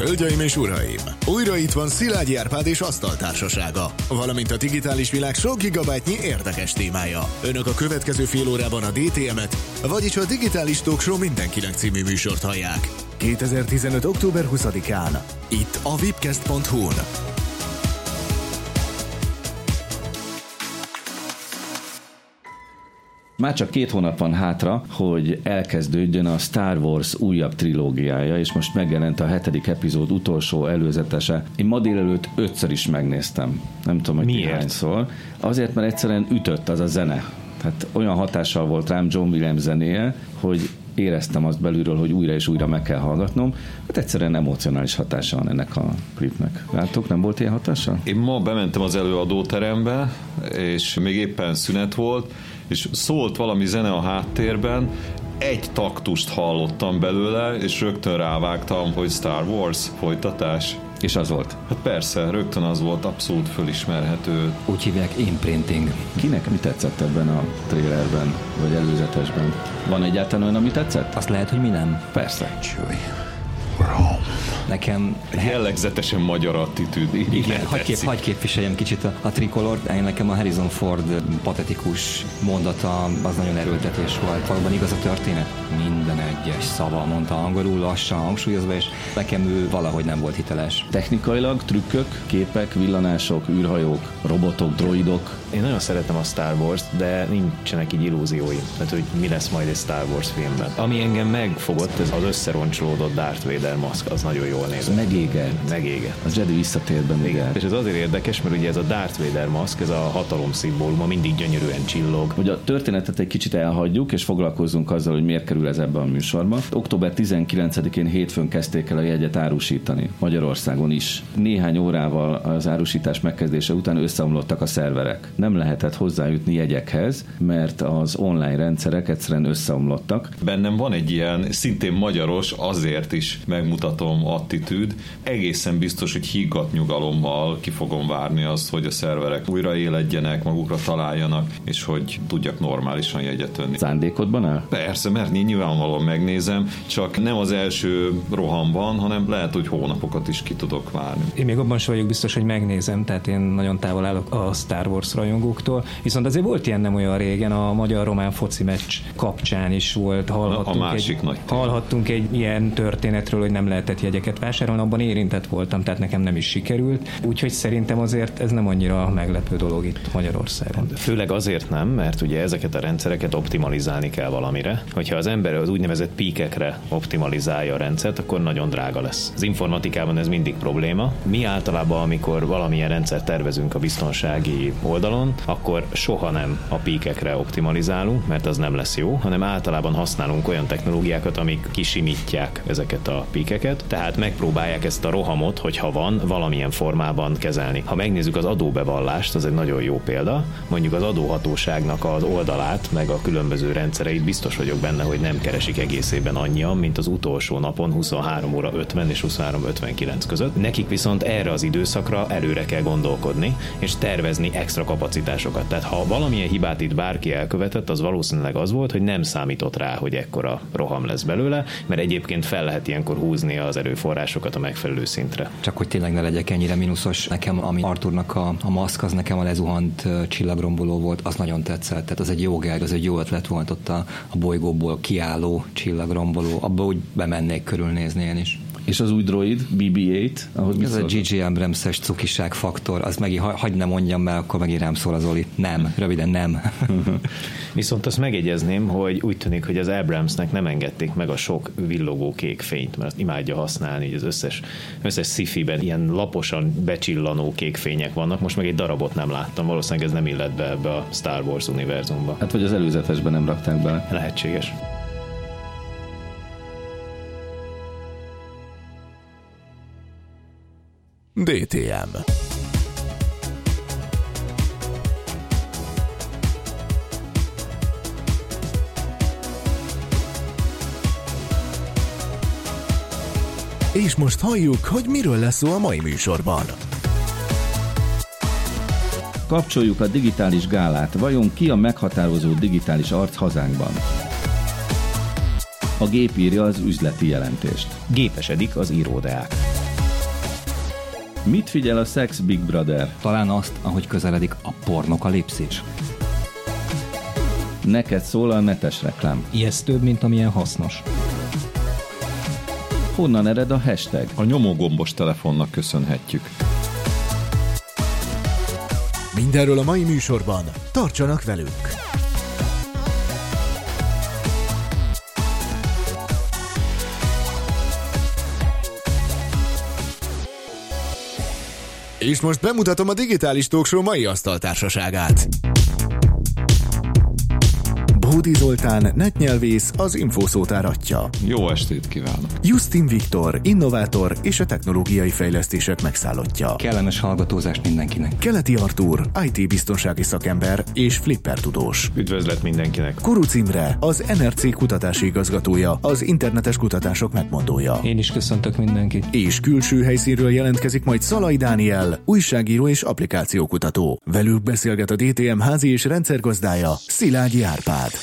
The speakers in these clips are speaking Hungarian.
Hölgyeim és uraim! Újra itt van Szilágyi Árpád és Asztaltársasága, valamint a digitális világ sok gigabájtnyi érdekes témája. Önök a következő fél órában a DTM-et, vagyis a Digitális Talk Show mindenkinek című műsort hallják. 2015. október 20-án, itt a vipcast.hu-n. Már csak két hónap van hátra, hogy elkezdődjön a Star Wars újabb trilógiája, és most megjelent a hetedik epizód utolsó előzetese. Én ma délelőtt ötször is megnéztem. Nem tudom, hogy Miért? hányszor. Azért, mert egyszerűen ütött az a zene. Tehát olyan hatással volt rám John Williams zenéje, hogy éreztem azt belülről, hogy újra és újra meg kell hallgatnom. Hát egyszerűen emocionális hatása van ennek a klipnek. Látok, nem volt ilyen hatása? Én ma bementem az előadóterembe, és még éppen szünet volt, és szólt valami zene a háttérben, egy taktust hallottam belőle, és rögtön rávágtam, hogy Star Wars folytatás. És az volt. Hát persze, rögtön az volt abszolút fölismerhető. Úgy hívják imprinting. Kinek mi tetszett ebben a trailerben, vagy előzetesben? Van egyáltalán olyan, ami tetszett? Azt lehet, hogy mi nem. Persze. Nekem Egy jellegzetesen magyar attitűd. igen, hagy, kép, hagy képviseljem kicsit a, a trikolort. Én nekem a Harrison Ford patetikus mondata az nagyon erőltetés volt. Valóban igaz a történet? Minden egyes szava mondta angolul, lassan hangsúlyozva, és nekem ő valahogy nem volt hiteles. Technikailag trükkök, képek, villanások, űrhajók, robotok, droidok. Én nagyon szeretem a Star Wars-t, de nincsenek így illúzióim. Tehát, hogy mi lesz majd egy Star Wars filmben. Ami engem megfogott, ez az összeroncsolódott Darth Vader maszk, az nagyon jól néz. Megégett. Megége. Az Jedi visszatért be még Igen. És ez azért érdekes, mert ugye ez a Darth Vader maszk, ez a hatalom szimbóluma, mindig gyönyörűen csillog. Hogy a történetet egy kicsit elhagyjuk, és foglalkozzunk azzal, hogy miért kerül ez ebbe a műsorba. Október 19-én hétfőn kezdték el a jegyet árusítani Magyarországon is. Néhány órával az árusítás megkezdése után összeomlottak a szerverek. Nem lehetett hozzájutni jegyekhez, mert az online rendszerek egyszerűen összeomlottak. Bennem van egy ilyen szintén magyaros, azért is megmutatom attitűd. Egészen biztos, hogy higgadt nyugalommal ki fogom várni azt, hogy a szerverek újra éledjenek, magukra találjanak, és hogy tudjak normálisan jegyet venni. Szándékodban áll? Persze, mert én nyilvánvalóan megnézem, csak nem az első rohamban, hanem lehet, hogy hónapokat is ki tudok várni. Én még abban sem vagyok biztos, hogy megnézem, tehát én nagyon távol állok a Star Wars rajongóktól. Viszont azért volt ilyen nem olyan régen, a magyar-román foci meccs kapcsán is volt. Hallhattunk, A másik egy, nagy hallhattunk egy ilyen történetről, hogy nem lehetett jegyeket vásárolni, abban érintett voltam, tehát nekem nem is sikerült. Úgyhogy szerintem azért ez nem annyira meglepő dolog itt Magyarországon. Főleg azért nem, mert ugye ezeket a rendszereket optimalizálni kell valamire. Hogyha az ember az úgynevezett píkekre optimalizálja a rendszert, akkor nagyon drága lesz. Az informatikában ez mindig probléma. Mi általában, amikor valamilyen rendszert tervezünk a biztonsági oldalon, akkor soha nem a píkekre optimalizálunk, mert az nem lesz jó, hanem általában használunk olyan technológiákat, amik kisimítják ezeket a píkeket, tehát megpróbálják ezt a rohamot, hogyha van, valamilyen formában kezelni. Ha megnézzük az adóbevallást, az egy nagyon jó példa, mondjuk az adóhatóságnak az oldalát, meg a különböző rendszereit biztos vagyok benne, hogy nem keresik egészében annyian, mint az utolsó napon 23 óra 50 és 23 59 között. Nekik viszont erre az időszakra előre kell gondolkodni, és tervezni extra kapacitásokat. Tehát ha valamilyen hibát itt bárki elkövetett, az valószínűleg az volt, hogy nem számított rá, hogy ekkora roham lesz belőle, mert egyébként fel lehet ilyenkor húzni az erőforrásokat a megfelelő szintre. Csak hogy tényleg ne legyek ennyire mínuszos, nekem, ami Arturnak a, a maszk, az nekem a lezuhant csillagromboló volt, az nagyon tetszett. Tehát az egy jó gag, az egy jó ötlet volt ott a, a bolygóból kiálló csillagromboló. Abba úgy bemennék körülnézni én is. És az új droid, BB-8, ahogy Ez a szóltok? G.G. Abrams-es cukiság faktor, az megint, ha, hagyd ne mondjam, mert akkor megint rám szól az Oli. Nem, röviden nem. Viszont azt megjegyezném, hogy úgy tűnik, hogy az Abramsnek nem engedték meg a sok villogó kék fényt, mert azt imádja használni, így az összes, összes sci-fiben ilyen laposan becsillanó kék fények vannak, most meg egy darabot nem láttam, valószínűleg ez nem illet be ebbe a Star Wars univerzumba. Hát vagy az előzetesben nem rakták bele. Lehetséges. DTM. És most halljuk, hogy miről lesz szó a mai műsorban. Kapcsoljuk a digitális gálát. Vajon ki a meghatározó digitális arc hazánkban? A gép írja az üzleti jelentést. Gépesedik az íródeák. Mit figyel a Sex Big Brother? Talán azt, ahogy közeledik a pornokalipszis. Neked szól a netes reklám. Ijesztőbb, mint amilyen hasznos. Honnan ered a hashtag? A nyomógombos telefonnak köszönhetjük. Mindenről a mai műsorban. Tartsanak velünk! És most bemutatom a Digitális Talkshow mai asztaltársaságát. Bódi Zoltán, netnyelvész, az infószótár atya. Jó estét kívánok! Justin Viktor, innovátor és a technológiai fejlesztések megszállottja. Kellemes hallgatózást mindenkinek. Keleti Artúr, IT biztonsági szakember és flipper tudós. Üdvözlet mindenkinek! Kuruc Imre, az NRC kutatási igazgatója, az internetes kutatások megmondója. Én is köszöntök mindenkit. És külső helyszínről jelentkezik majd Szalai Dániel, újságíró és applikációkutató. Velük beszélget a DTM házi és rendszergazdája, Szilágyi Árpád.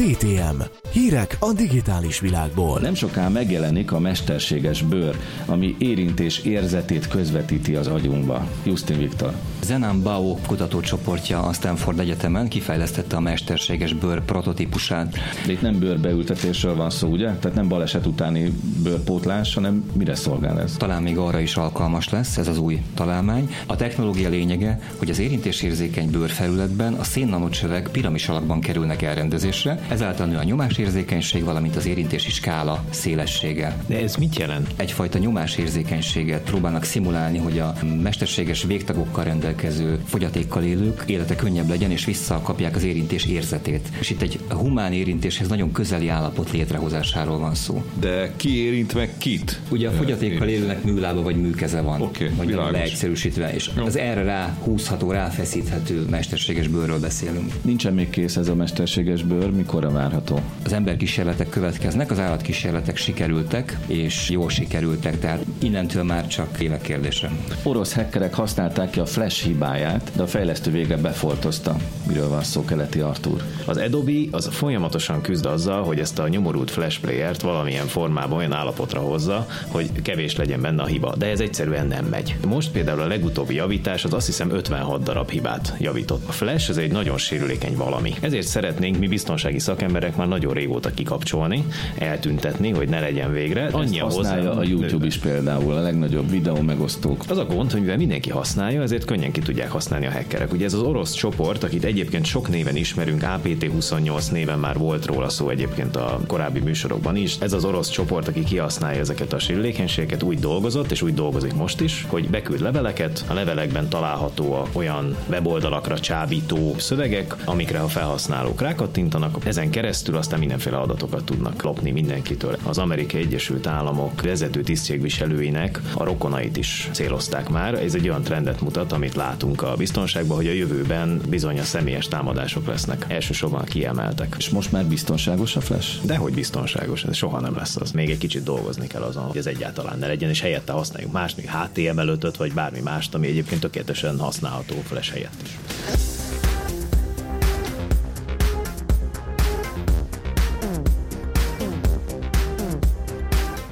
DTM. Hírek a digitális világból. Nem soká megjelenik a mesterséges bőr, ami érintés érzetét közvetíti az agyunkba. Justin Viktor. Zenan Bao kutatócsoportja a Stanford Egyetemen kifejlesztette a mesterséges bőr prototípusát. De itt nem bőrbeültetésről van szó, ugye? Tehát nem baleset utáni bőrpótlás, hanem mire szolgál ez? Talán még arra is alkalmas lesz ez az új találmány. A technológia lényege, hogy az érintésérzékeny bőrfelületben a szénnanocsövek piramis alakban kerülnek elrendezésre, ezáltal nő a nyomásérzékenység, valamint az érintési skála szélessége. De ez mit jelent? Egyfajta nyomásérzékenységet próbálnak szimulálni, hogy a mesterséges végtagokkal rendelkező fogyatékkal élők élete könnyebb legyen, és visszakapják az érintés érzetét. És itt egy humán érintéshez nagyon közeli állapot létrehozásáról van szó. De ki érint meg kit? Ugye a fogyatékkal élőnek műlába vagy műkeze van, Oké, mondjuk világos. leegyszerűsítve, és az erre rá húzható, ráfeszíthető mesterséges bőrről beszélünk. Nincsen még kész ez a mesterséges bőr, mikorra várható? Az emberkísérletek következnek, az állatkísérletek sikerültek, és jól sikerültek, tehát innentől már csak évek kérdése. Orosz hackerek használták ki a flash hibáját, de a fejlesztő végre befoltozta. Miről van szó, keleti Artúr? Az Adobe az folyamatosan küzd azzal, hogy ezt a nyomorult flash player-t valamilyen formában olyan állapotra hozza, hogy kevés legyen benne a hiba, de ez egyszerűen nem megy. Most például a legutóbbi javítás az azt hiszem 56 darab hibát javított. A flash ez egy nagyon sérülékeny valami. Ezért szeretnénk mi biztonsági szakemberek már nagyon régóta kikapcsolni, eltüntetni, hogy ne legyen végre. Annyi a Használja hozzá- a YouTube is például, a legnagyobb videó megosztók. az a gond, hogy mivel mindenki használja, ezért könnyen ki tudják használni a hackerek. Ugye ez az orosz csoport, akit egyébként sok néven ismerünk, APT28 néven már volt róla szó egyébként a korábbi műsorokban is. Ez az orosz csoport, aki kihasználja ezeket a sérülékenységeket, úgy dolgozott, és úgy dolgozik most is, hogy beküld leveleket, a levelekben található olyan weboldalakra csábító szövegek, amikre a felhasználók rákattintanak, ezen keresztül aztán mindenféle adatokat tudnak lopni mindenkitől. Az Amerikai Egyesült Államok vezető tisztségviselőinek a rokonait is célozták már. Ez egy olyan trendet mutat, amit látunk a biztonságban, hogy a jövőben bizony a személyes támadások lesznek. Elsősorban kiemeltek. És most már biztonságos a flash? De hogy biztonságos, ez soha nem lesz az. Még egy kicsit dolgozni kell azon, hogy ez egyáltalán ne legyen, és helyette használjuk más, még HTML5-öt, vagy bármi mást, ami egyébként tökéletesen használható flash helyett is.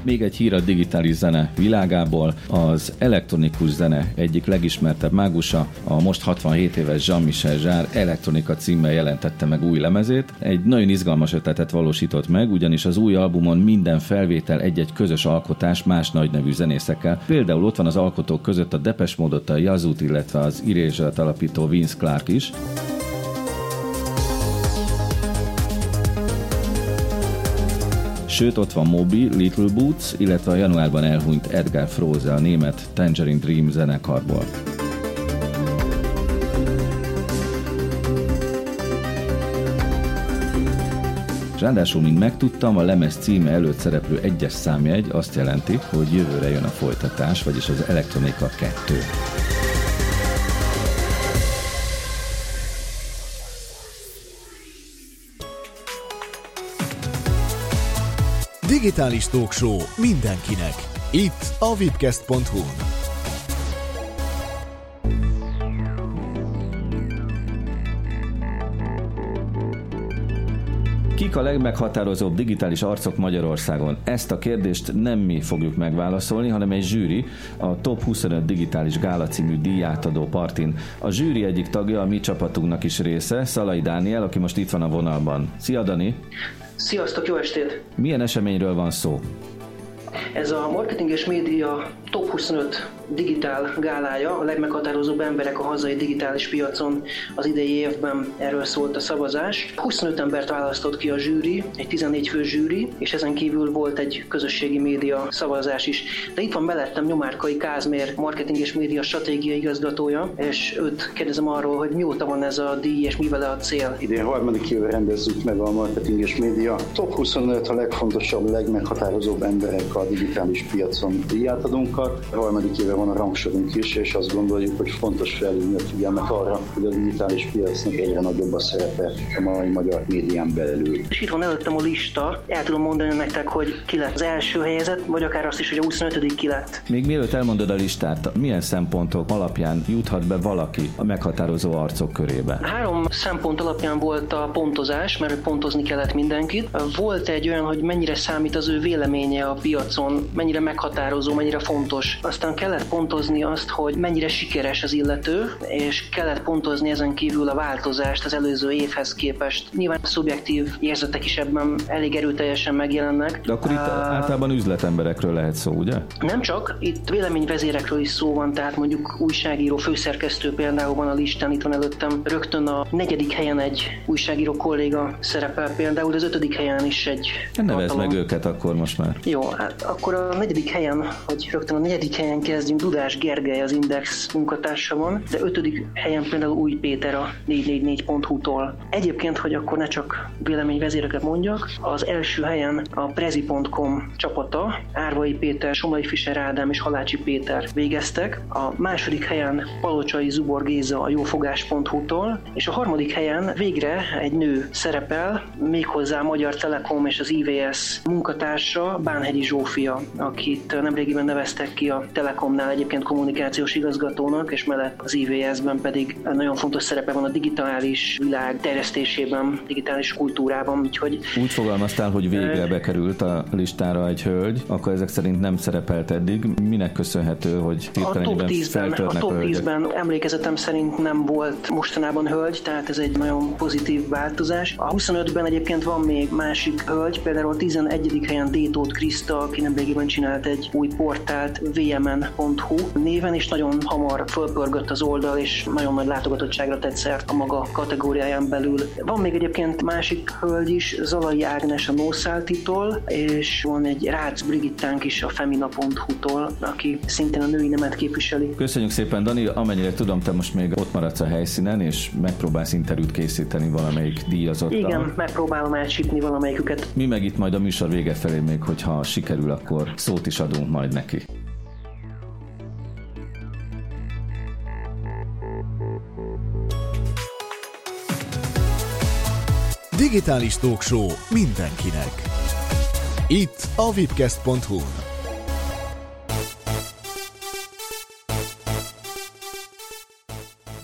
Még egy hír a digitális zene világából. Az elektronikus zene egyik legismertebb mágusa, a most 67 éves Jean-Michel Jarre elektronika címmel jelentette meg új lemezét. Egy nagyon izgalmas ötletet valósított meg, ugyanis az új albumon minden felvétel egy-egy közös alkotás más nagy nevű zenészekkel. Például ott van az alkotók között a Depes Módot, a Yazut, illetve az erasure alapító Vince Clark is. Sőt, ott van Moby, Little Boots, illetve a januárban elhunyt Edgar Froese a német Tangerine Dream zenekarból. És ráadásul, mint megtudtam, a lemez címe előtt szereplő egyes számjegy azt jelenti, hogy jövőre jön a folytatás, vagyis az Elektronika 2. Digitális Talkshow mindenkinek. Itt a vipcast.hu-n. Kik a legmeghatározóbb digitális arcok Magyarországon? Ezt a kérdést nem mi fogjuk megválaszolni, hanem egy zsűri, a Top 25 Digitális Gála című díjátadó partin. A zsűri egyik tagja a mi csapatunknak is része, Szalai Dániel, aki most itt van a vonalban. Szia Dani! Sziasztok, jó estét! Milyen eseményről van szó? Ez a marketing és média top 25 digitál gálája, a legmeghatározóbb emberek a hazai digitális piacon az idei évben erről szólt a szavazás. 25 embert választott ki a zsűri, egy 14 fő zsűri, és ezen kívül volt egy közösségi média szavazás is. De itt van mellettem Nyomárkai Kázmér, marketing és média stratégia igazgatója, és őt kérdezem arról, hogy mióta van ez a díj, és mi vele a cél. Idén harmadik éve rendezzük meg a marketing és média top 25 a legfontosabb, legmeghatározóbb emberek a digitális piacon díjátadónkat. Harmadik éve van a rangsorunk is, és azt gondoljuk, hogy fontos felhívni a figyelmet arra, hogy a digitális piacnak egyre nagyobb a szerepe a mai magyar médián belül. És itt van előttem a lista, el tudom mondani nektek, hogy ki lett az első helyezett, vagy akár azt is, hogy a 25 ki lett. Még mielőtt elmondod a listát, milyen szempontok alapján juthat be valaki a meghatározó arcok körébe? Három szempont alapján volt a pontozás, mert pontozni kellett mindenkit. Volt egy olyan, hogy mennyire számít az ő véleménye a piacon, mennyire meghatározó, mennyire fontos. Aztán kellett pontozni azt, hogy mennyire sikeres az illető, és kellett pontozni ezen kívül a változást az előző évhez képest. Nyilván szubjektív érzetek is ebben elég erőteljesen megjelennek. De akkor itt uh, általában üzletemberekről lehet szó, ugye? Nem csak, itt véleményvezérekről is szó van, tehát mondjuk újságíró, főszerkesztő például van a listán, itt van előttem. Rögtön a negyedik helyen egy újságíró kolléga szerepel például, de az ötödik helyen is egy Nevezd meg őket akkor most már. Jó, hát akkor a negyedik helyen, hogy rögtön a negyedik helyen kezdjünk, Dudás Gergely az Index munkatársa van, de ötödik helyen például Új Péter a 444.hu-tól. Egyébként, hogy akkor ne csak véleményvezéreket mondjak, az első helyen a prezi.com csapata, Árvai Péter, Somai Fischer Ádám és Halácsi Péter végeztek. A második helyen Palocsai Zubor Géza a jófogás.hu-tól, és a harmadik helyen végre egy nő szerepel, méghozzá Magyar Telekom és az IVS munkatársa, Bánhegyi Zsófia, akit nemrégiben neveztek ki a Telekomnál egyébként kommunikációs igazgatónak, és mellett az IVS-ben pedig nagyon fontos szerepe van a digitális világ terjesztésében, digitális kultúrában, úgyhogy... Úgy fogalmaztál, hogy végre bekerült a listára egy hölgy, akkor ezek szerint nem szerepelt eddig. Minek köszönhető, hogy a top 10-ben, a top 10-ben emlékezetem szerint nem volt mostanában hölgy, tehát ez egy nagyon pozitív változás. A 25-ben egyébként van még másik hölgy, például a 11. helyen Détót Kriszta, aki nemrégiben csinált egy új portált, vmn.hu néven, és nagyon hamar fölpörgött az oldal, és nagyon nagy látogatottságra tett szert a maga kategóriáján belül. Van még egyébként másik hölgy is, Zalai Ágnes a Nószáltitól, és van egy Rácz Brigittánk is a femina.hu-tól, aki szintén a női nemet képviseli. Köszönjük szépen, Dani, amennyire tudom, te most még ott maradsz a helyszínen, és megpróbálsz interjút készíteni valamelyik díjazottal. Igen, megpróbálom elcsípni valamelyiküket. Mi meg itt majd a műsor vége felé még, hogyha sikerül, akkor szót is adunk majd neki. Digitális Talk Show mindenkinek. Itt a vipcast.hu.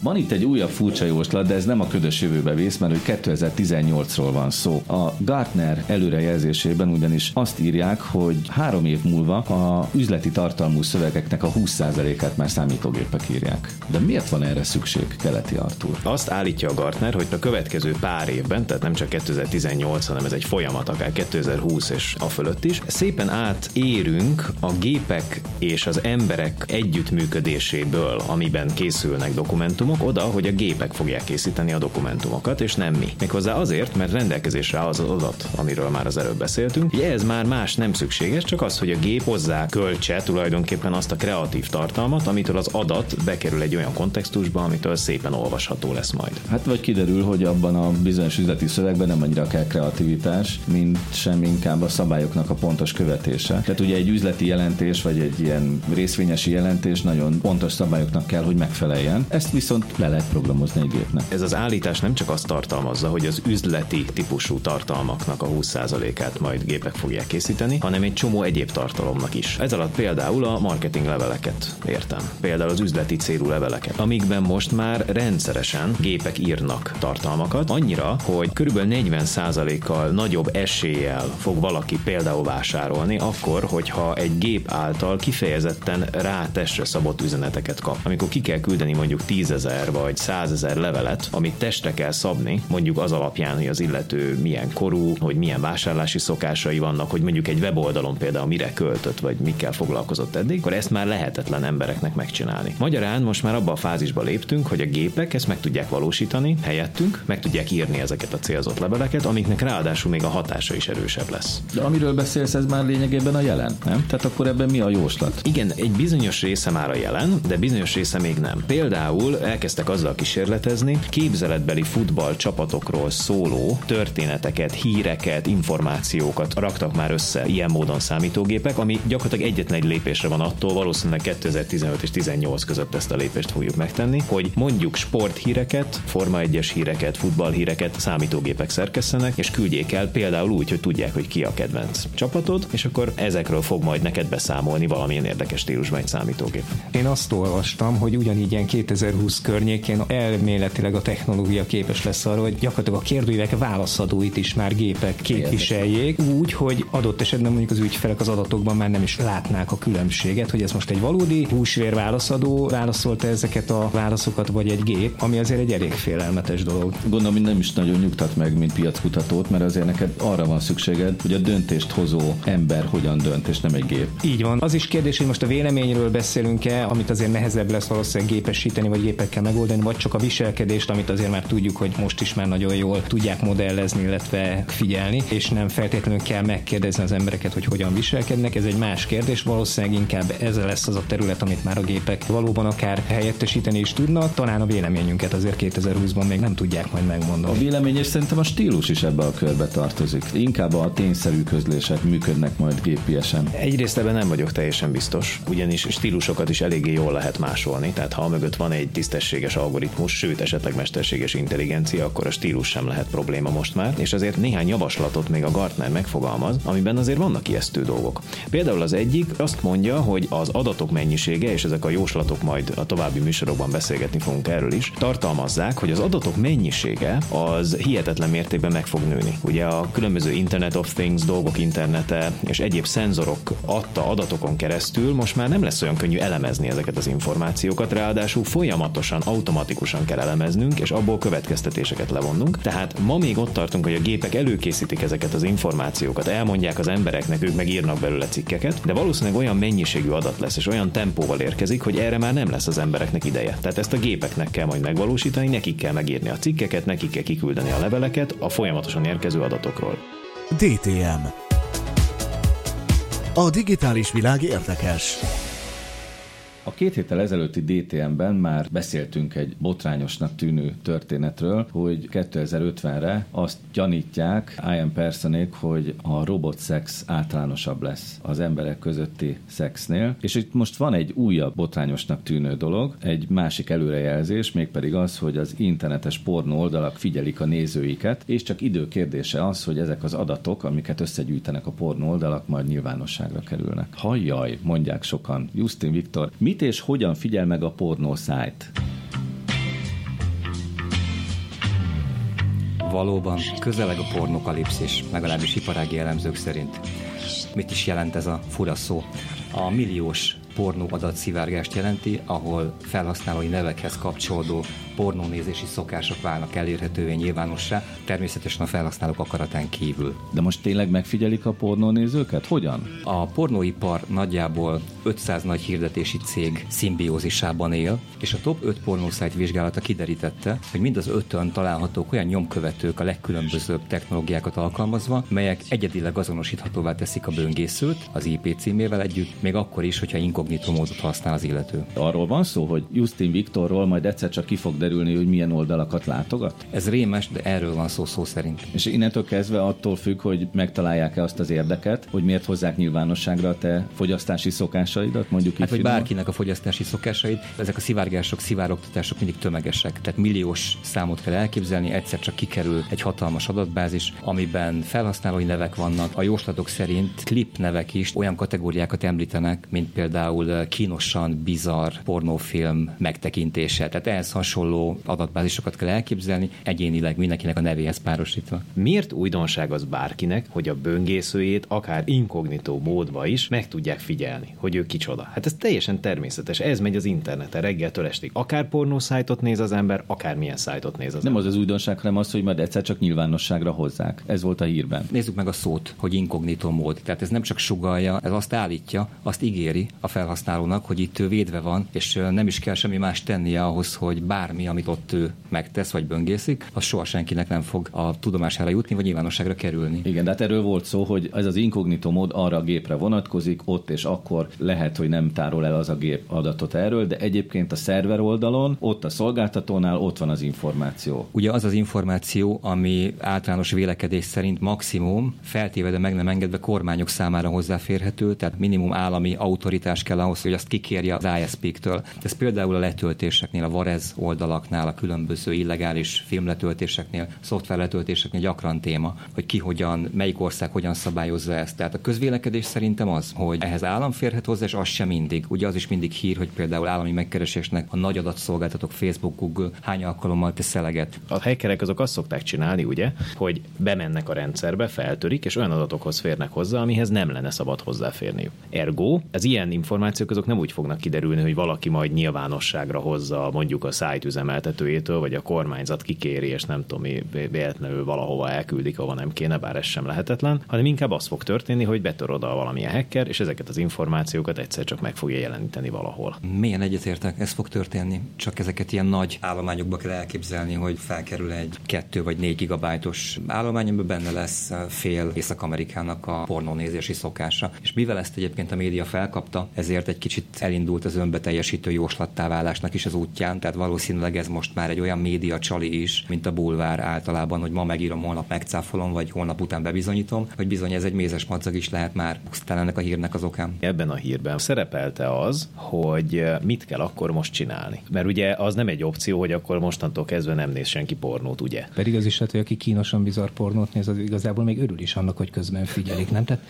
Van itt egy újabb furcsa jóslat, de ez nem a ködös jövőbe vész, mert hogy 2018-ról van szó. A Gartner előrejelzésében ugyanis azt írják, hogy három év múlva a üzleti tartalmú szövegeknek a 20%-át már számítógépek írják. De miért van erre szükség, keleti Artur? Azt állítja a Gartner, hogy a következő pár évben, tehát nem csak 2018, hanem ez egy folyamat, akár 2020 és a fölött is, szépen átérünk a gépek és az emberek együttműködéséből, amiben készülnek dokumentumok, dokumentumok oda, hogy a gépek fogják készíteni a dokumentumokat, és nem mi. Méghozzá azért, mert rendelkezésre az az adat, amiről már az előbb beszéltünk. Ugye ez már más nem szükséges, csak az, hogy a gép hozzá költse tulajdonképpen azt a kreatív tartalmat, amitől az adat bekerül egy olyan kontextusba, amitől szépen olvasható lesz majd. Hát vagy kiderül, hogy abban a bizonyos üzleti szövegben nem annyira kell kreativitás, mint sem inkább a szabályoknak a pontos követése. Tehát ugye egy üzleti jelentés, vagy egy ilyen részvényesi jelentés nagyon pontos szabályoknak kell, hogy megfeleljen. Ezt viszont viszont le lehet programozni egy gépnek. Ez az állítás nem csak azt tartalmazza, hogy az üzleti típusú tartalmaknak a 20%-át majd gépek fogják készíteni, hanem egy csomó egyéb tartalomnak is. Ez alatt például a marketing leveleket értem. Például az üzleti célú leveleket, amikben most már rendszeresen gépek írnak tartalmakat, annyira, hogy körülbelül 40%-kal nagyobb eséllyel fog valaki például vásárolni, akkor, hogyha egy gép által kifejezetten rá testre szabott üzeneteket kap. Amikor ki kell küldeni mondjuk 10 ezer vagy 100 ezer levelet, amit testre kell szabni, mondjuk az alapján, hogy az illető milyen korú, hogy milyen vásárlási szokásai vannak, hogy mondjuk egy weboldalon például mire költött, vagy mikkel foglalkozott eddig, akkor ezt már lehetetlen embereknek megcsinálni. Magyarán most már abba a fázisba léptünk, hogy a gépek ezt meg tudják valósítani helyettünk, meg tudják írni ezeket a célzott leveleket, amiknek ráadásul még a hatása is erősebb lesz. De amiről beszélsz, ez már lényegében a jelen, nem? Tehát akkor ebben mi a jóslat? Igen, egy bizonyos része már a jelen, de bizonyos része még nem. Például elkezdtek azzal kísérletezni, képzeletbeli futball csapatokról szóló történeteket, híreket, információkat raktak már össze ilyen módon számítógépek, ami gyakorlatilag egyetlen egy lépésre van attól, valószínűleg 2015 és 18 között ezt a lépést fogjuk megtenni, hogy mondjuk sporthíreket, Forma 1-es híreket, futballhíreket számítógépek szerkesztenek, és küldjék el például úgy, hogy tudják, hogy ki a kedvenc csapatod, és akkor ezekről fog majd neked beszámolni valamilyen érdekes stílusban egy számítógép. Én azt olvastam, hogy ugyanígy ilyen 2020 környékén elméletileg a technológia képes lesz arra, hogy gyakorlatilag a kérdőívek válaszadóit is már gépek képviseljék, úgy, hogy adott esetben mondjuk az ügyfelek az adatokban már nem is látnák a különbséget, hogy ez most egy valódi húsvér válaszadó válaszolta ezeket a válaszokat, vagy egy gép, ami azért egy elég félelmetes dolog. Gondolom, hogy nem is nagyon nyugtat meg, mint piackutatót, mert azért neked arra van szükséged, hogy a döntést hozó ember hogyan dönt, és nem egy gép. Így van. Az is kérdés, hogy most a véleményről beszélünk-e, amit azért nehezebb lesz valószínűleg gépesíteni, vagy gépekkel megoldani, vagy csak a viselkedést, amit azért már tudjuk, hogy most is már nagyon jól tudják modellezni, illetve figyelni, és nem feltétlenül kell megkérdezni az embereket, hogy hogyan viselkednek. Ez egy más kérdés, valószínűleg inkább ez lesz az a terület, amit már a gépek valóban akár helyettesíteni is tudnak. Talán a véleményünket azért 2020-ban még nem tudják majd megmondani. A vélemény és szerintem a stílus is ebbe a körbe tartozik. Inkább a tényszerű közlések működnek majd gépiesen. Egyrészt ebben nem vagyok teljesen biztos, ugyanis stílusokat is eléggé jól lehet másolni, tehát ha mögött van egy tisztességes algoritmus, sőt esetleg mesterséges intelligencia, akkor a stílus sem lehet probléma most már, és azért néhány javaslatot még a Gartner megfogalmaz, amiben azért vannak ijesztő dolgok. Például az egyik azt mondja, hogy az adatok mennyisége, és ezek a jóslatok majd a további műsorokban beszélgetni fogunk erről is, tartalmazzák, hogy az adatok mennyisége az hihetetlen mértékben meg fog nőni. Ugye a különböző Internet of Things, dolgok internete és egyéb szenzorok adta adatokon keresztül most már nem lesz olyan könnyű elemezni ezeket az információkat, ráadásul folyamatosan, automatikusan kell elemeznünk, és abból következtetéseket levonnunk. Tehát ma még ott tartunk, hogy a gépek előkészítik ezeket az információkat, elmondják az embereknek, ők meg írnak belőle cikkeket, de valószínűleg olyan mennyiségű adat lesz, és olyan tempóval érkezik, hogy erre már nem lesz az embereknek ideje. Tehát ezt a gépeknek kell majd megvalósítani, nekik kell megírni a cikkeket, nekik kell kiküldeni a leveleket a folyamatosan érkező adatokról. DTM A digitális világ érdekes. A két héttel ezelőtti DTM-ben már beszéltünk egy botrányosnak tűnő történetről, hogy 2050-re azt gyanítják Ian Personék, hogy a robotszex általánosabb lesz az emberek közötti szexnél. És itt most van egy újabb botrányosnak tűnő dolog, egy másik előrejelzés, mégpedig az, hogy az internetes pornó oldalak figyelik a nézőiket, és csak idő kérdése az, hogy ezek az adatok, amiket összegyűjtenek a pornó oldalak, majd nyilvánosságra kerülnek. Hajjaj, mondják sokan. Justin Viktor, mit és hogyan figyel meg a pornó szájt? Valóban közeleg a pornokalipszis, legalábbis iparági elemzők szerint. Mit is jelent ez a fura szó? A milliós pornó adatszivárgást jelenti, ahol felhasználói nevekhez kapcsolódó pornónézési szokások válnak elérhetővé nyilvánossá, természetesen a felhasználók akaratán kívül. De most tényleg megfigyelik a pornónézőket? Hogyan? A pornóipar nagyjából 500 nagy hirdetési cég szimbiózisában él, és a top 5 pornószájt vizsgálata kiderítette, hogy mind az ötön találhatók olyan nyomkövetők a legkülönbözőbb technológiákat alkalmazva, melyek egyedileg azonosíthatóvá teszik a böngészőt az IP címével együtt, még akkor is, hogyha inkog inkognitó módot használ az illető. Arról van szó, hogy Justin Viktorról majd egyszer csak ki fog derülni, hogy milyen oldalakat látogat? Ez rémes, de erről van szó szó szerint. És innentől kezdve attól függ, hogy megtalálják-e azt az érdeket, hogy miért hozzák nyilvánosságra a te fogyasztási szokásaidat, mondjuk Hát, finoman? bárkinek a fogyasztási szokásait, ezek a szivárgások, szivárogtatások mindig tömegesek. Tehát milliós számot kell elképzelni, egyszer csak kikerül egy hatalmas adatbázis, amiben felhasználói nevek vannak. A jóslatok szerint klip nevek is olyan kategóriákat említenek, mint például eh, kínosan bizarr pornófilm megtekintése. Tehát ehhez hasonló adatbázisokat kell elképzelni, egyénileg mindenkinek a nevéhez párosítva. Miért újdonság az bárkinek, hogy a böngészőjét akár inkognitó módba is meg tudják figyelni, hogy ő kicsoda? Hát ez teljesen természetes, ez megy az interneten reggeltől estig. Akár pornószájtot néz az ember, akár milyen szájtot néz az Nem ember. az az újdonság, hanem az, hogy majd egyszer csak nyilvánosságra hozzák. Ez volt a hírben. Nézzük meg a szót, hogy inkognitó mód. Tehát ez nem csak sugalja, ez azt állítja, azt ígéri a felhasználónak, hogy itt ő védve van, és nem is kell semmi más tennie ahhoz, hogy bármi, amit ott ő megtesz vagy böngészik, az soha senkinek nem fog a tudomására jutni, vagy nyilvánosságra kerülni. Igen, de hát erről volt szó, hogy ez az inkognitó mód arra a gépre vonatkozik, ott és akkor lehet, hogy nem tárol el az a gép adatot erről, de egyébként a szerver oldalon, ott a szolgáltatónál ott van az információ. Ugye az az információ, ami általános vélekedés szerint maximum, feltéve, de meg nem engedve kormányok számára hozzáférhető, tehát minimum állami autoritás kell ahhoz, hogy azt kikérje az ISP-któl. Ez például a letöltéseknél, a Varez oldalaknál, a különböző illegális filmletöltéseknél, szoftverletöltéseknél gyakran téma, hogy ki hogyan, melyik ország hogyan szabályozza ezt. Tehát a közvélekedés szerintem az, hogy ehhez állam férhet hozzá, és az sem mindig. Ugye az is mindig hír, hogy például állami megkeresésnek a nagy adatszolgáltatók Facebook, Google hány alkalommal tesz eleget. A hackerek azok azt szokták csinálni, ugye, hogy bemennek a rendszerbe, feltörik, és olyan adatokhoz férnek hozzá, amihez nem lenne szabad hozzáférniük. Ergo, az ilyen információk azok nem úgy fognak kiderülni, hogy valaki majd nyilvánosságra hozza mondjuk a szájt üzemeltetőjétől, vagy a kormányzat kikéri, és nem tudom, véletlenül valahova elküldik, ahova nem kéne, bár ez sem lehetetlen, hanem inkább az fog történni, hogy betör oda valamilyen hacker, és ezeket az információkat egyszer csak meg fogja jeleníteni valahol. Milyen egyetértek, ez fog történni. Csak ezeket ilyen nagy állományokba kell elképzelni, hogy felkerül egy 2 vagy 4 gigabájtos állomány, amiben benne lesz fél Észak-Amerikának a pornónézési szokása. És mivel ezt egyébként a média felkapta, ezért egy kicsit elindult az önbeteljesítő jóslattá válásnak is az útján, tehát valószínűleg ez most már egy olyan média csali is, mint a bulvár általában, hogy ma megírom, holnap megcáfolom, vagy holnap után bebizonyítom, hogy bizony ez egy mézes madzag is lehet már pusztán ennek a hírnek az okán. Ebben a hírben szerepelte az, hogy eh, mit kell akkor most csinálni. Mert ugye az nem egy opció, hogy akkor mostantól kezdve nem néz senki pornót, ugye? Pedig az is lehet, hogy aki kínosan bizarr pornót néz, az igazából még örül is annak, hogy közben figyelik, nem? Tehát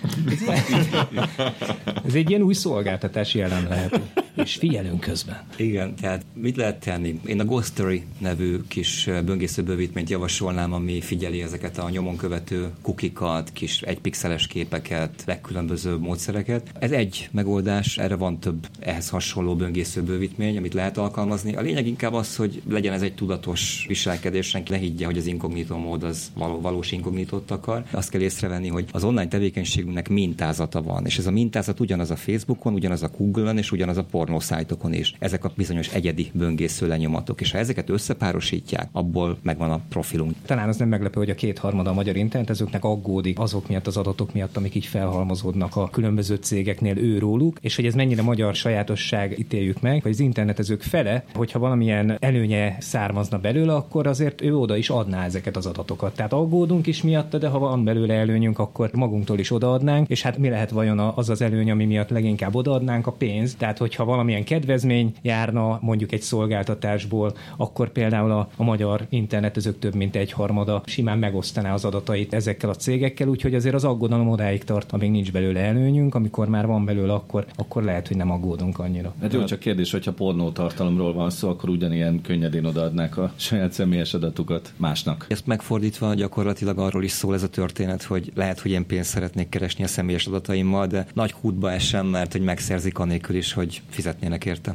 ez egy ilyen új szolgáltatás jelen lehet, és figyelünk közben. Igen, tehát mit lehet tenni? Én a Ghost Story nevű kis böngészőbővítményt javasolnám, ami figyeli ezeket a nyomon követő kukikat, kis egypixeles képeket, legkülönbözőbb módszereket. Ez egy megoldás, erre van több ehhez hasonló böngészőbővítmény, amit lehet alkalmazni. A lényeg inkább az, hogy legyen ez egy tudatos viselkedés, senki ne higgye, hogy az inkognitó mód az való, valós inkognitót akar. Azt kell észrevenni, hogy az online tevékenységünknek mintázata van, és ez a mintázat ugyanaz a Facebookon, ugyanaz a Google-on, és ugyanaz a pornószájtokon is. Ezek a bizonyos egyedi böngésző lenyomatok, és ha ezeket összepárosítják, abból megvan a profilunk. Talán az nem meglepő, hogy a kétharmada a magyar internetezőknek aggódik azok miatt az adatok miatt, amik így felhalmozódnak a különböző cégeknél őróluk, és hogy ez mennyire magyar sajátosság ítéljük meg, hogy az internetezők fele, hogyha valamilyen előnye származna belőle, akkor azért ő oda is adná ezeket az adatokat. Tehát aggódunk is miatta, de ha van belőle előnyünk, akkor magunktól is odaadnánk, és hát mi lehet vajon az az előny, ami miatt leginkább odaadnánk a pénz. Tehát, hogyha valamilyen kedvezmény járna mondjuk egy szolgáltatásból, akkor például a, a magyar internetezők több mint egy harmada simán megosztaná az adatait ezekkel a cégekkel, úgyhogy azért az aggodalom odáig tart, amíg nincs belőle előnyünk, amikor már van belőle, akkor, akkor lehet, hogy nem aggódunk annyira. Hát jó, csak kérdés, hogyha pornótartalomról van szó, akkor ugyanilyen könnyedén odaadnák a saját személyes adatukat másnak. Ezt megfordítva gyakorlatilag arról is szól ez a történet, hogy lehet, hogy én pénzt szeretnék keresni a személyes adataimmal, de nagy hútba esem, mert hogy megszerzik anélkül is, hogy fizetnének érte.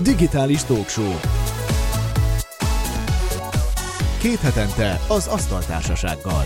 Digitális Talkshow. Két hetente az Asztaltársasággal.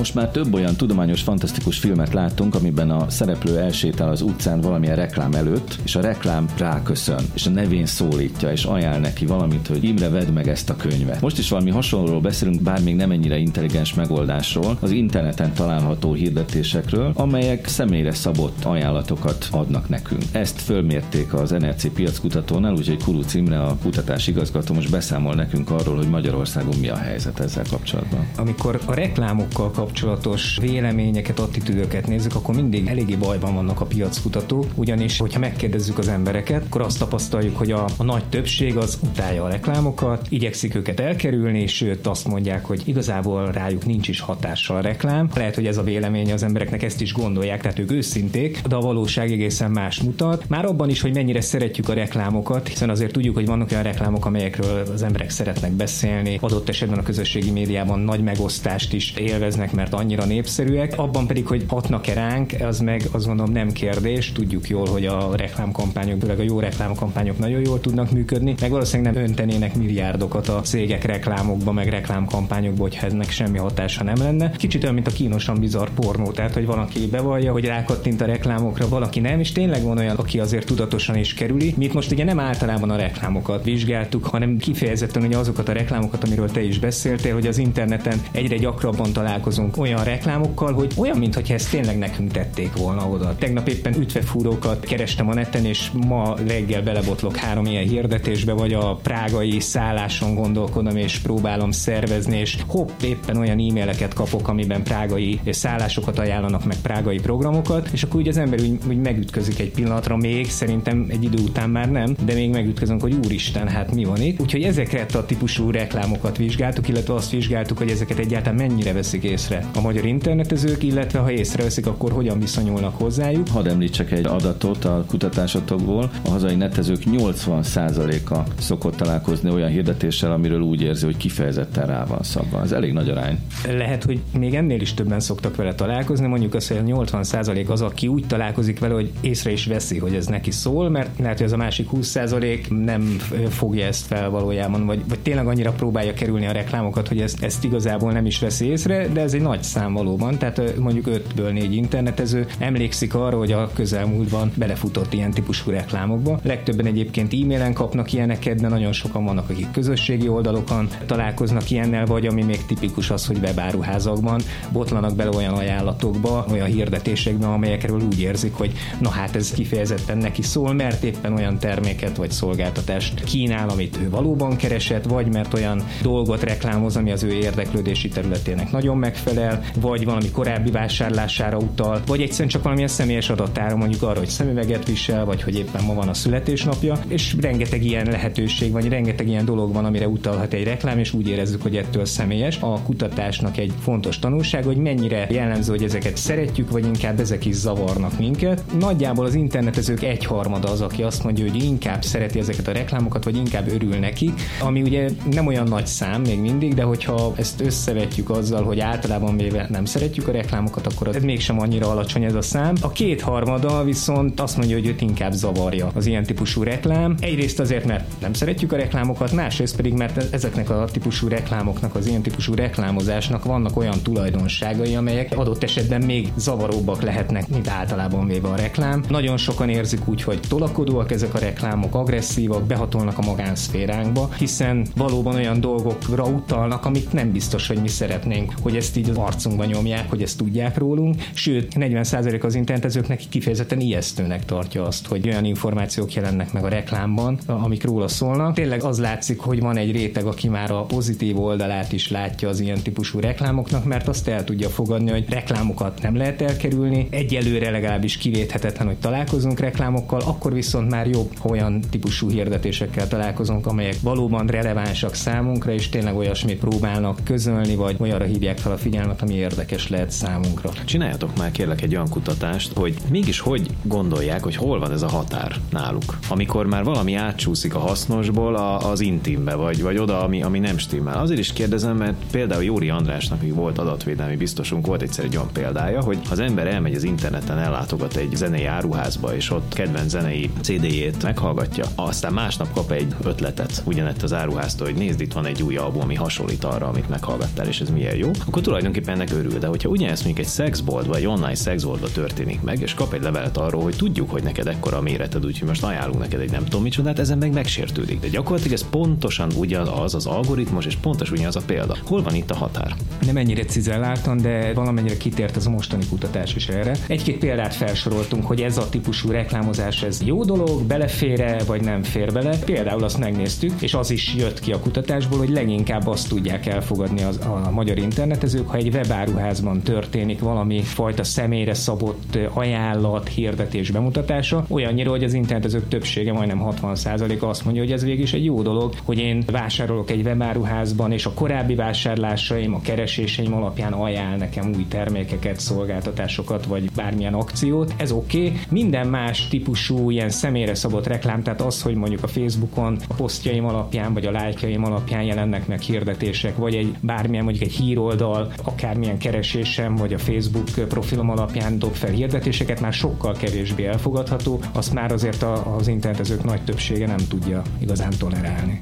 Most már több olyan tudományos, fantasztikus filmet láttunk, amiben a szereplő elsétál az utcán valamilyen reklám előtt, és a reklám ráköszön, és a nevén szólítja, és ajánl neki valamit, hogy Imre, vedd meg ezt a könyvet. Most is valami hasonlóról beszélünk, bár még nem ennyire intelligens megoldásról, az interneten található hirdetésekről, amelyek személyre szabott ajánlatokat adnak nekünk. Ezt fölmérték az NRC piackutatónál, úgyhogy Kuruc Imre, a kutatás igazgató most beszámol nekünk arról, hogy Magyarországon mi a helyzet ezzel kapcsolatban. Amikor a reklámokkal kapcsolatos véleményeket, attitűdöket nézzük, akkor mindig eléggé bajban vannak a piackutatók, ugyanis, hogyha megkérdezzük az embereket, akkor azt tapasztaljuk, hogy a, a nagy többség az utálja a reklámokat, igyekszik őket elkerülni, sőt azt mondják, hogy igazából rájuk nincs is hatással a reklám. Lehet, hogy ez a vélemény az embereknek ezt is gondolják, tehát ők őszinték, de a valóság egészen más mutat. Már abban is, hogy mennyire szeretjük a reklámokat, hiszen azért tudjuk, hogy vannak olyan reklámok, amelyekről az emberek szeretnek beszélni, adott esetben a közösségi médiában nagy megosztást is élveznek, mert annyira népszerűek. Abban pedig, hogy hatnak-e ránk, az meg azt gondolom nem kérdés. Tudjuk jól, hogy a reklámkampányok, főleg a jó reklámkampányok nagyon jól tudnak működni, meg valószínűleg nem öntenének milliárdokat a cégek reklámokba, meg reklámkampányokba, hogyha ennek semmi hatása nem lenne. Kicsit olyan, mint a kínosan bizarr pornó, tehát hogy valaki bevallja, hogy rákattint a reklámokra, valaki nem, és tényleg van olyan, aki azért tudatosan is kerüli. Mi most ugye nem általában a reklámokat vizsgáltuk, hanem kifejezetten ugye azokat a reklámokat, amiről te is beszéltél, hogy az interneten egyre gyakrabban találkozunk olyan reklámokkal, hogy olyan, mintha ezt tényleg nekünk tették volna oda. Tegnap éppen ütvefúrókat kerestem a neten, és ma reggel belebotlok három ilyen hirdetésbe, vagy a prágai szálláson gondolkodom, és próbálom szervezni, és hopp, éppen olyan e-maileket kapok, amiben prágai szállásokat ajánlanak, meg prágai programokat, és akkor ugye az ember úgy, úgy megütközik egy pillanatra még, szerintem egy idő után már nem, de még megütközünk, hogy úristen, hát mi van itt. Úgyhogy ezeket a típusú reklámokat vizsgáltuk, illetve azt vizsgáltuk, hogy ezeket egyáltalán mennyire veszik észre a magyar internetezők, illetve ha észreveszik, akkor hogyan viszonyulnak hozzájuk. Hadd említsek egy adatot a kutatásotokból. A hazai netezők 80%-a szokott találkozni olyan hirdetéssel, amiről úgy érzi, hogy kifejezetten rá van szabva. Ez elég nagy arány. Lehet, hogy még ennél is többen szoktak vele találkozni, mondjuk azt, hogy 80% az, aki úgy találkozik vele, hogy észre is veszi, hogy ez neki szól, mert lehet, hogy az a másik 20% nem fogja ezt fel valójában, vagy, vagy tényleg annyira próbálja kerülni a reklámokat, hogy ezt, ezt igazából nem is veszi észre, de ez egy nagy szám valóban, tehát mondjuk 5-ből 4 internetező emlékszik arra, hogy a közelmúltban belefutott ilyen típusú reklámokba. Legtöbben egyébként e-mailen kapnak ilyeneket, de nagyon sokan vannak, akik közösségi oldalokon találkoznak ilyennel, vagy ami még tipikus az, hogy webáruházakban botlanak bele olyan ajánlatokba, olyan hirdetésekbe, amelyekről úgy érzik, hogy na hát ez kifejezetten neki szól, mert éppen olyan terméket vagy szolgáltatást kínál, amit ő valóban keresett, vagy mert olyan dolgot reklámoz, ami az ő érdeklődési területének nagyon megfelel, vagy valami korábbi vásárlására utal, vagy egyszerűen csak valamilyen személyes adatára, mondjuk arra, hogy szemüveget visel, vagy hogy éppen ma van a születésnapja, és rengeteg ilyen lehetőség, vagy rengeteg ilyen dolog van, amire utalhat egy reklám, és úgy érezzük, hogy ettől személyes. A kutatásnak egy fontos tanulság, hogy mennyire jellemző, hogy ezeket szeretjük, vagy inkább ezek is zavarnak minket. Nagyjából az internetezők egyharmada az, aki azt mondja, hogy inkább szereti ezeket a reklámokat, vagy inkább örül neki, ami ugye nem olyan nagy szám még mindig, de hogyha ezt összevetjük azzal, hogy általában véve nem szeretjük a reklámokat, akkor ez mégsem annyira alacsony ez a szám. A kétharmada viszont azt mondja, hogy őt inkább zavarja az ilyen típusú reklám. Egyrészt azért, mert nem szeretjük a reklámokat, másrészt pedig, mert ezeknek a típusú reklámoknak, az ilyen típusú reklámozásnak vannak olyan tulajdonságai, amelyek adott esetben még zavaróbbak lehetnek, mint általában véve a reklám. Nagyon sokan érzik úgy, hogy tolakodóak ezek a reklámok, agresszívak, behatolnak a magánszféránkba, hiszen valóban olyan dolgokra utalnak, amit nem biztos, hogy mi szeretnénk, hogy ezt így az arcunkba nyomják, hogy ezt tudják rólunk. Sőt, 40% az internetezőknek kifejezetten ijesztőnek tartja azt, hogy olyan információk jelennek meg a reklámban, amik róla szólnak. Tényleg az látszik, hogy van egy réteg, aki már a pozitív oldalát is látja az ilyen típusú reklámoknak, mert azt el tudja fogadni, hogy reklámokat nem lehet elkerülni. Egyelőre legalábbis kivéthetetlen, hogy találkozunk reklámokkal, akkor viszont már jobb, ha olyan típusú hirdetésekkel találkozunk, amelyek valóban relevánsak számunkra, és tényleg olyasmit próbálnak közölni, vagy olyanra hívják fel a figyelmet, ami érdekes lehet számunkra. Csináljatok már kérlek egy olyan kutatást, hogy mégis hogy gondolják, hogy hol van ez a határ náluk. Amikor már valami átcsúszik a hasznosból az intimbe, vagy, vagy oda, ami, ami nem stimmel. Azért is kérdezem, mert például Jóri Andrásnak, aki volt adatvédelmi biztosunk, volt egyszer egy olyan példája, hogy az ember elmegy az interneten, ellátogat egy zenei áruházba, és ott kedvenc zenei CD-jét meghallgatja, aztán másnap kap egy ötletet ugyanett az áruháztól, hogy nézd, itt van egy új album, ami hasonlít arra, amit meghallgattál, és ez milyen jó, akkor tulajdonképpen ennek örül. De hogyha ugyanezt mondjuk egy szexboltba, egy online szexboltba történik meg, és kap egy levelet arról, hogy tudjuk, hogy neked ekkora a méreted, úgyhogy most ajánlunk neked egy nem tudom micsodát, ezen meg megsértődik. De gyakorlatilag ez pontosan ugyanaz az algoritmus, és pontosan ugyanaz a példa. Hol van itt a határ? Nem ennyire cizelláltan, de valamennyire kitért az a mostani kutatás is erre. Egy-két példát felsoroltunk, hogy ez a típusú reklámozás ez jó dolog, belefér vagy nem fér bele. Például azt megnéztük, és az is jött ki a kutatásból, hogy leginkább azt tudják elfogadni az, a magyar internetezők, ha egy webáruházban történik valami fajta személyre szabott ajánlat, hirdetés bemutatása, olyannyira, hogy az internetezők többsége, majdnem 60%-a azt mondja, hogy ez végig is egy jó dolog, hogy én vásárolok egy webáruházban, és a korábbi vásárlásaim, a kereséseim alapján ajánl nekem új termékeket, szolgáltatásokat, vagy bármilyen akciót. Ez oké. Okay. Minden más típusú ilyen személyre szabott reklám, tehát az, hogy mondjuk a Facebookon a posztjaim alapján, vagy a lájkjaim alapján jelennek meg hirdetések, vagy egy bármilyen mondjuk egy híroldal, akármilyen keresésem, vagy a Facebook profilom alapján dob fel hirdetéseket, már sokkal kevésbé elfogadható, azt már azért az internetezők nagy többsége nem tudja igazán tolerálni.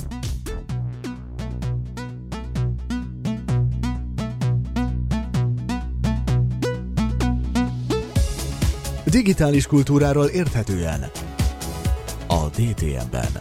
Digitális kultúráról érthetően a DTM-ben.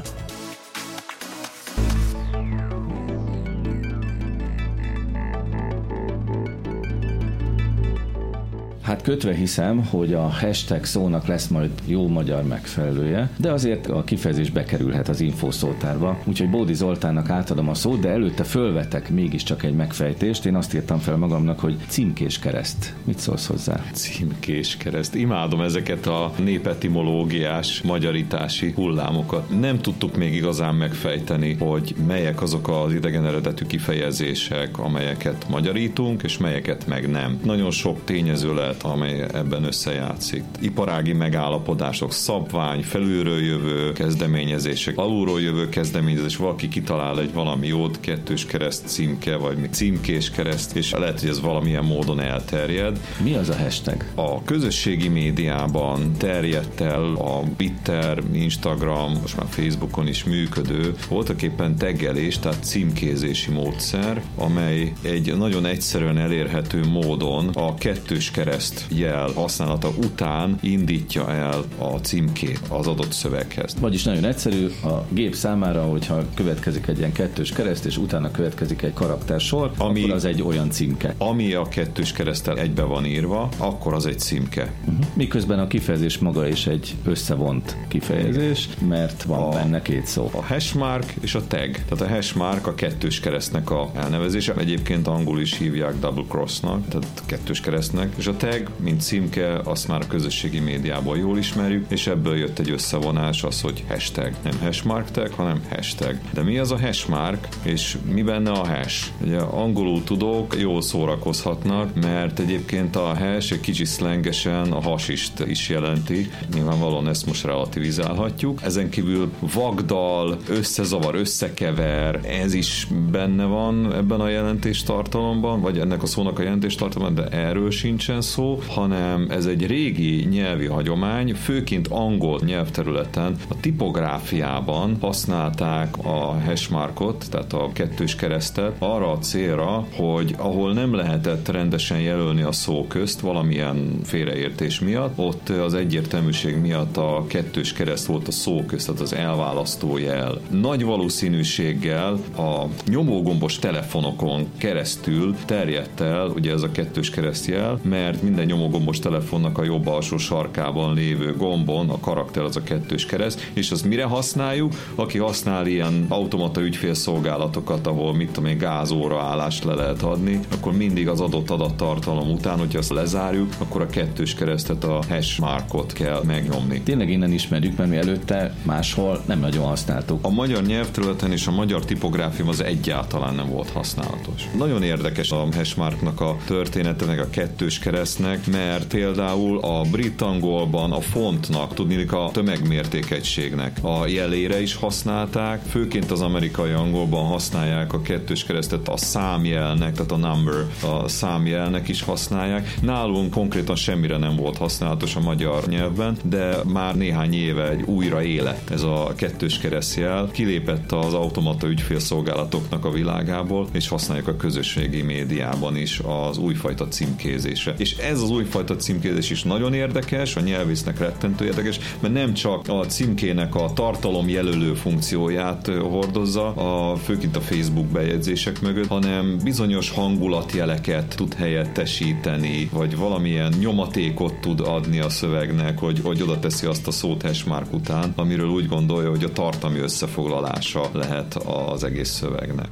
Kötve hiszem, hogy a hashtag szónak lesz majd jó magyar megfelelője, de azért a kifejezés bekerülhet az infószótárba. Úgyhogy Bódi Zoltánnak átadom a szót, de előtte fölvetek mégiscsak egy megfejtést. Én azt írtam fel magamnak, hogy címkés kereszt. Mit szólsz hozzá? Címkés kereszt. Imádom ezeket a népetimológiás, magyarítási hullámokat. Nem tudtuk még igazán megfejteni, hogy melyek azok az idegen eredetű kifejezések, amelyeket magyarítunk, és melyeket meg nem. Nagyon sok tényező lehet terület, amely ebben összejátszik. Iparági megállapodások, szabvány, felülről jövő kezdeményezések, alulról jövő kezdeményezés, valaki kitalál egy valami jót, kettős kereszt címke, vagy még címkés kereszt, és lehet, hogy ez valamilyen módon elterjed. Mi az a hashtag? A közösségi médiában terjedt el a Twitter, Instagram, most már Facebookon is működő, voltak éppen teggelés, tehát címkézési módszer, amely egy nagyon egyszerűen elérhető módon a kettős kereszt jel használata után indítja el a címkét az adott szöveghez. Vagyis nagyon egyszerű, a gép számára, hogyha következik egy ilyen kettős kereszt, és utána következik egy karaktersor, ami, akkor az egy olyan címke. Ami a kettős keresztel egybe van írva, akkor az egy címke. Uh-huh. Miközben a kifejezés maga is egy összevont kifejezés, mert van a, benne két szó. A hashmark és a tag. Tehát a hashmark a kettős keresztnek a elnevezése. Egyébként angol is hívják double crossnak, tehát kettős keresztnek, és a tag tag, mint címke, azt már a közösségi médiából jól ismerjük, és ebből jött egy összevonás az, hogy hashtag. Nem hashmark tag, hanem hashtag. De mi az a hashmark, és mi benne a hash? Ugye angolul tudók jól szórakozhatnak, mert egyébként a hash egy kicsi szlengesen a hasist is jelenti. Nyilvánvalóan ezt most relativizálhatjuk. Ezen kívül vagdal, összezavar, összekever, ez is benne van ebben a jelentéstartalomban, vagy ennek a szónak a jelentéstartalomban, de erről sincsen szó hanem ez egy régi nyelvi hagyomány, főként angol nyelvterületen a tipográfiában használták a hashmarkot, tehát a kettős keresztet arra a célra, hogy ahol nem lehetett rendesen jelölni a szó közt valamilyen félreértés miatt, ott az egyértelműség miatt a kettős kereszt volt a szó közt, tehát az elválasztó jel. Nagy valószínűséggel a nyomógombos telefonokon keresztül terjedt el ugye ez a kettős keresztjel, mert minden nyomogombos telefonnak a jobb alsó sarkában lévő gombon a karakter az a kettős kereszt, és azt mire használjuk? Aki használ ilyen automata ügyfélszolgálatokat, ahol mit tudom én, gázóra állást le lehet adni, akkor mindig az adott adattartalom után, hogyha azt lezárjuk, akkor a kettős keresztet, a hash markot kell megnyomni. Tényleg innen ismerjük, mert mi előtte máshol nem nagyon használtuk. A magyar nyelvterületen és a magyar tipográfium az egyáltalán nem volt hashnálatos. Nagyon érdekes a hashmarknak a története, meg a kettős keresztnek, érdekesek, mert például a brit angolban a fontnak, tudni a tömegmértékegységnek a jelére is használták, főként az amerikai angolban használják a kettős keresztet a számjelnek, tehát a number a számjelnek is használják. Nálunk konkrétan semmire nem volt használatos a magyar nyelvben, de már néhány éve egy újra élet ez a kettős keresztjel. Kilépett az automata ügyfélszolgálatoknak a világából, és használják a közösségi médiában is az újfajta címkézése. És ez az újfajta címkézés is nagyon érdekes, a nyelvésznek rettentő érdekes, mert nem csak a címkének a tartalom jelölő funkcióját hordozza, a, főként a Facebook bejegyzések mögött, hanem bizonyos hangulatjeleket tud helyettesíteni, vagy valamilyen nyomatékot tud adni a szövegnek, hogy, hogy oda teszi azt a szót hashmark után, amiről úgy gondolja, hogy a tartalmi összefoglalása lehet az egész szövegnek.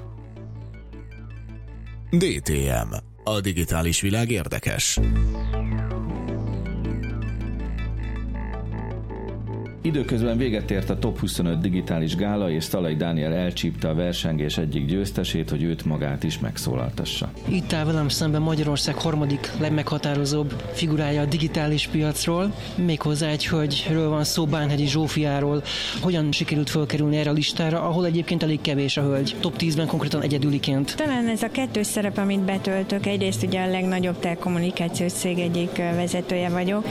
DTM. A digitális világ érdekes. Időközben véget ért a Top 25 digitális gála, és Szalai Dániel elcsípte a versengés egyik győztesét, hogy őt magát is megszólaltassa. Itt áll velem szemben Magyarország harmadik legmeghatározóbb figurája a digitális piacról, méghozzá egy hölgyről van szó, Bánhegyi Zsófiáról. Hogyan sikerült fölkerülni erre a listára, ahol egyébként elég kevés a hölgy. Top 10-ben konkrétan egyedüliként. Talán ez a kettős szerep, amit betöltök, egyrészt ugye a legnagyobb telekommunikációs cég egyik vezetője vagyok,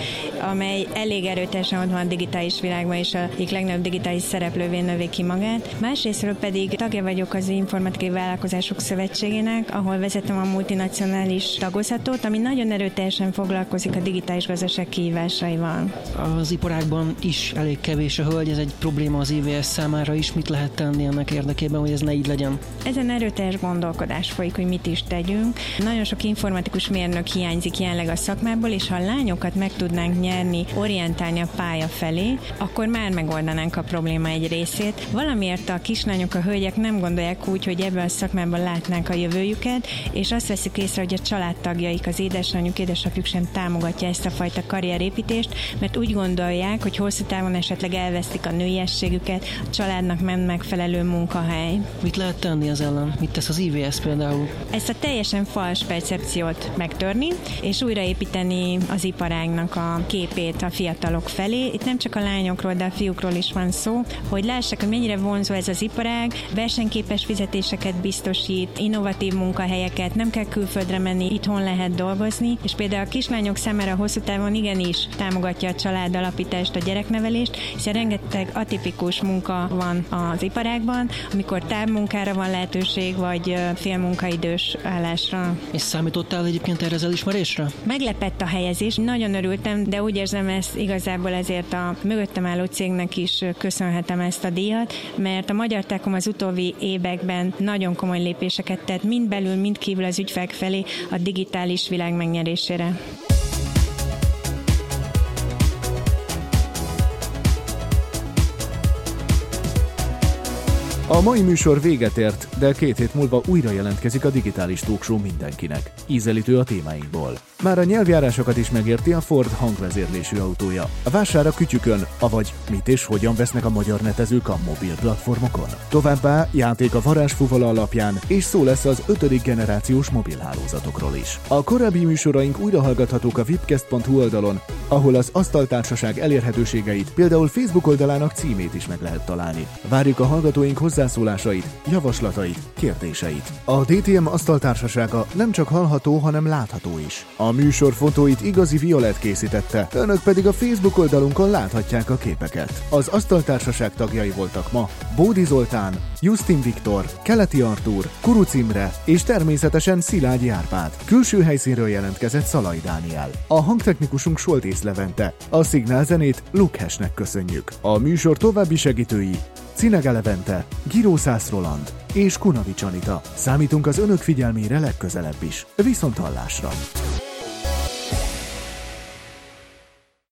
amely elég erőteljesen ott van a digitális világ világban és a egyik legnagyobb digitális szereplővé növi ki magát. Másrésztről pedig tagja vagyok az Informatikai Vállalkozások Szövetségének, ahol vezetem a multinacionális tagozatot, ami nagyon erőteljesen foglalkozik a digitális gazdaság kihívásaival. Az iparágban is elég kevés a hölgy, ez egy probléma az IVS számára is. Mit lehet tenni ennek érdekében, hogy ez ne így legyen? Ezen erőteljes gondolkodás folyik, hogy mit is tegyünk. Nagyon sok informatikus mérnök hiányzik jelenleg a szakmából, és ha a lányokat meg tudnánk nyerni, orientálni a pálya felé, akkor már megoldanánk a probléma egy részét. Valamiért a kislányok, a hölgyek nem gondolják úgy, hogy ebben a szakmában látnánk a jövőjüket, és azt veszik észre, hogy a családtagjaik, az édesanyjuk, édesapjuk sem támogatja ezt a fajta karrierépítést, mert úgy gondolják, hogy hosszú távon esetleg elvesztik a nőiességüket, a családnak men megfelelő munkahely. Mit lehet tenni az ellen? Mit tesz az IVS például? Ezt a teljesen fals percepciót megtörni, és újraépíteni az iparágnak a képét a fiatalok felé. Itt nem csak a lányok lányokról, de a fiúkról is van szó, hogy lássák, hogy mennyire vonzó ez az iparág, versenyképes fizetéseket biztosít, innovatív munkahelyeket, nem kell külföldre menni, itthon lehet dolgozni, és például a kislányok számára hosszú távon igenis támogatja a család alapítást, a gyereknevelést, hiszen rengeteg atipikus munka van az iparágban, amikor távmunkára van lehetőség, vagy félmunkaidős állásra. És számítottál egyébként erre az elismerésre? Meglepett a helyezés, nagyon örültem, de úgy érzem ezt igazából ezért a mögöttem álló cégnek is köszönhetem ezt a díjat, mert a Magyar Telekom az utóbbi években nagyon komoly lépéseket tett, mind belül, mind kívül az ügyfelek felé a digitális világ megnyerésére. A mai műsor véget ért, de két hét múlva újra jelentkezik a digitális talkshow mindenkinek. Ízelítő a témáinkból. Már a nyelvjárásokat is megérti a Ford hangvezérlésű autója. A vására kütyükön, avagy mit és hogyan vesznek a magyar netezők a mobil platformokon. Továbbá játék a varázsfuvala alapján, és szó lesz az ötödik generációs mobilhálózatokról is. A korábbi műsoraink újra hallgathatók a vipcast.hu oldalon, ahol az asztaltársaság elérhetőségeit, például Facebook oldalának címét is meg lehet találni. Várjuk a hallgatóink hozzászólásait, javaslatait, kérdéseit. A DTM asztaltársasága nem csak hallható, hanem látható is. A műsor fotóit igazi Violet készítette, önök pedig a Facebook oldalunkon láthatják a képeket. Az asztaltársaság tagjai voltak ma Bódi Zoltán, Justin Viktor, Keleti Artúr, Kuruc Imre és természetesen Szilágyi Árpád. Külső helyszínről jelentkezett Szalai Dániel. A hangtechnikusunk Soltész Levente. A szignál zenét Luke Hesnek köszönjük. A műsor további segítői Cinege Levente, Giró Roland és Kunavics Anita. Számítunk az önök figyelmére legközelebb is. Viszont hallásra!